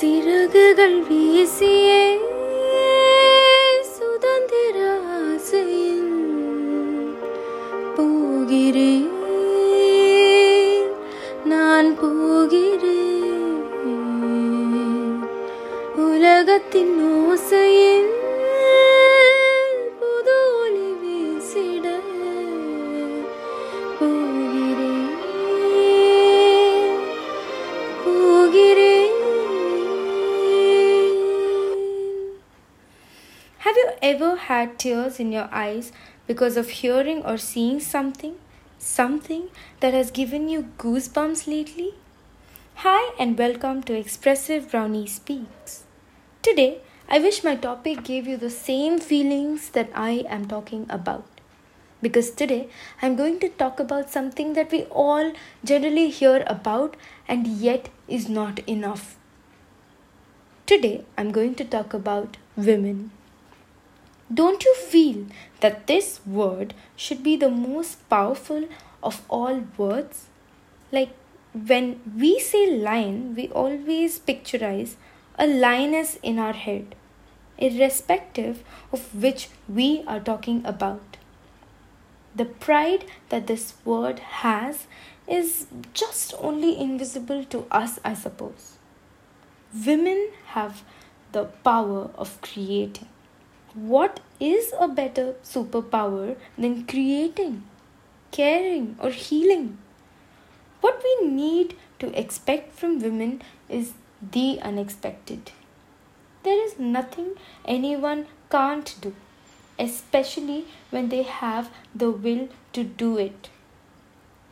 சிறகுகள் வீசியே சுதந்திர ஆசையில் போகிறேன். நான் போகிறேன். உலகத்தின் ஓசையில் புது ஒளி வீசிட போ ever had tears in your eyes because of hearing or seeing something? Something that has given you goosebumps lately? Hi, and welcome to Expressive Brownie Speaks. Today, I wish my topic gave you the same feelings that I am talking about. Because today, I'm going to talk about something that we all generally hear about and yet is not enough. Today, I'm going to talk about women. Don't you feel that this word should be the most powerful of all words? Like when we say lion, we always picturize a lioness in our head, irrespective of which we are talking about. The pride that this word has is just only invisible to us, I suppose. Women have the power of creating. What is a better superpower than creating, caring, or healing? What we need to expect from women is the unexpected. There is nothing anyone can't do, especially when they have the will to do it.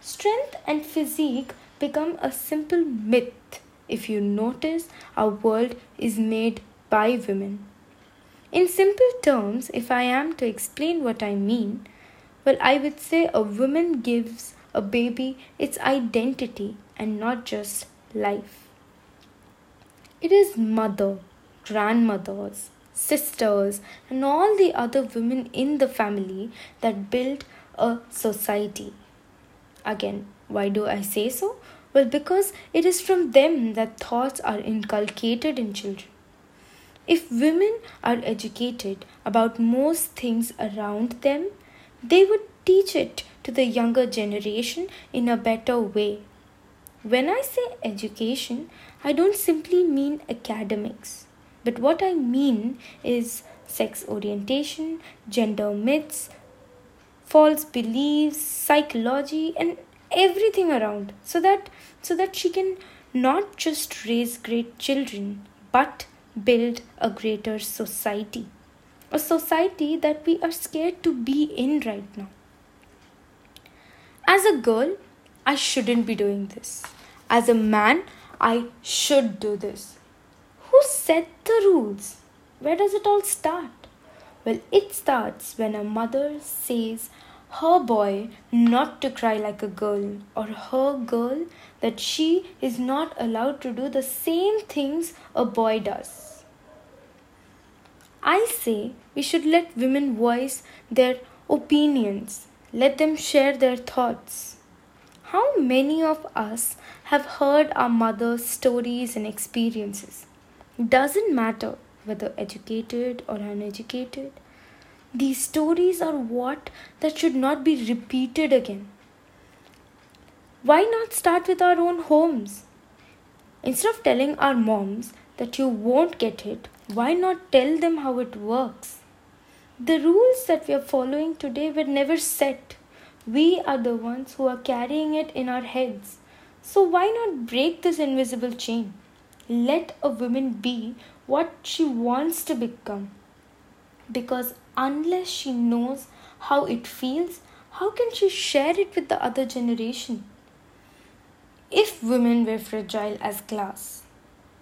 Strength and physique become a simple myth if you notice our world is made by women. In simple terms, if I am to explain what I mean, well, I would say a woman gives a baby its identity and not just life. It is mother, grandmothers, sisters, and all the other women in the family that build a society. Again, why do I say so? Well, because it is from them that thoughts are inculcated in children. If women are educated about most things around them, they would teach it to the younger generation in a better way. When I say education, I don't simply mean academics, but what I mean is sex orientation, gender myths, false beliefs, psychology, and everything around so that so that she can not just raise great children but build a greater society. A society that we are scared to be in right now. As a girl i shouldn't be doing this. As a man i should do this. Who set the rules? Where does it all start? Well it starts when a mother says her boy not to cry like a girl or her girl that she is not allowed to do the same things a boy does. I say we should let women voice their opinions, let them share their thoughts. How many of us have heard our mother's stories and experiences? Doesn't matter whether educated or uneducated these stories are what that should not be repeated again. Why not start with our own homes? Instead of telling our moms that you won't get it, why not tell them how it works? The rules that we are following today were never set. We are the ones who are carrying it in our heads. So why not break this invisible chain? Let a woman be what she wants to become because unless she knows how it feels, how can she share it with the other generation? If women were fragile as glass,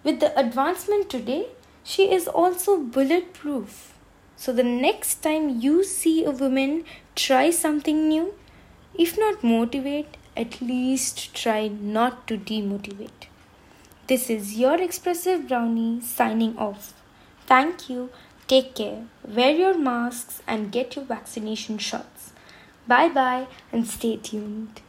with the advancement today, she is also bulletproof. So the next time you see a woman try something new, if not motivate, at least try not to demotivate. This is your expressive brownie signing off. Thank you. Take care, wear your masks, and get your vaccination shots. Bye bye and stay tuned.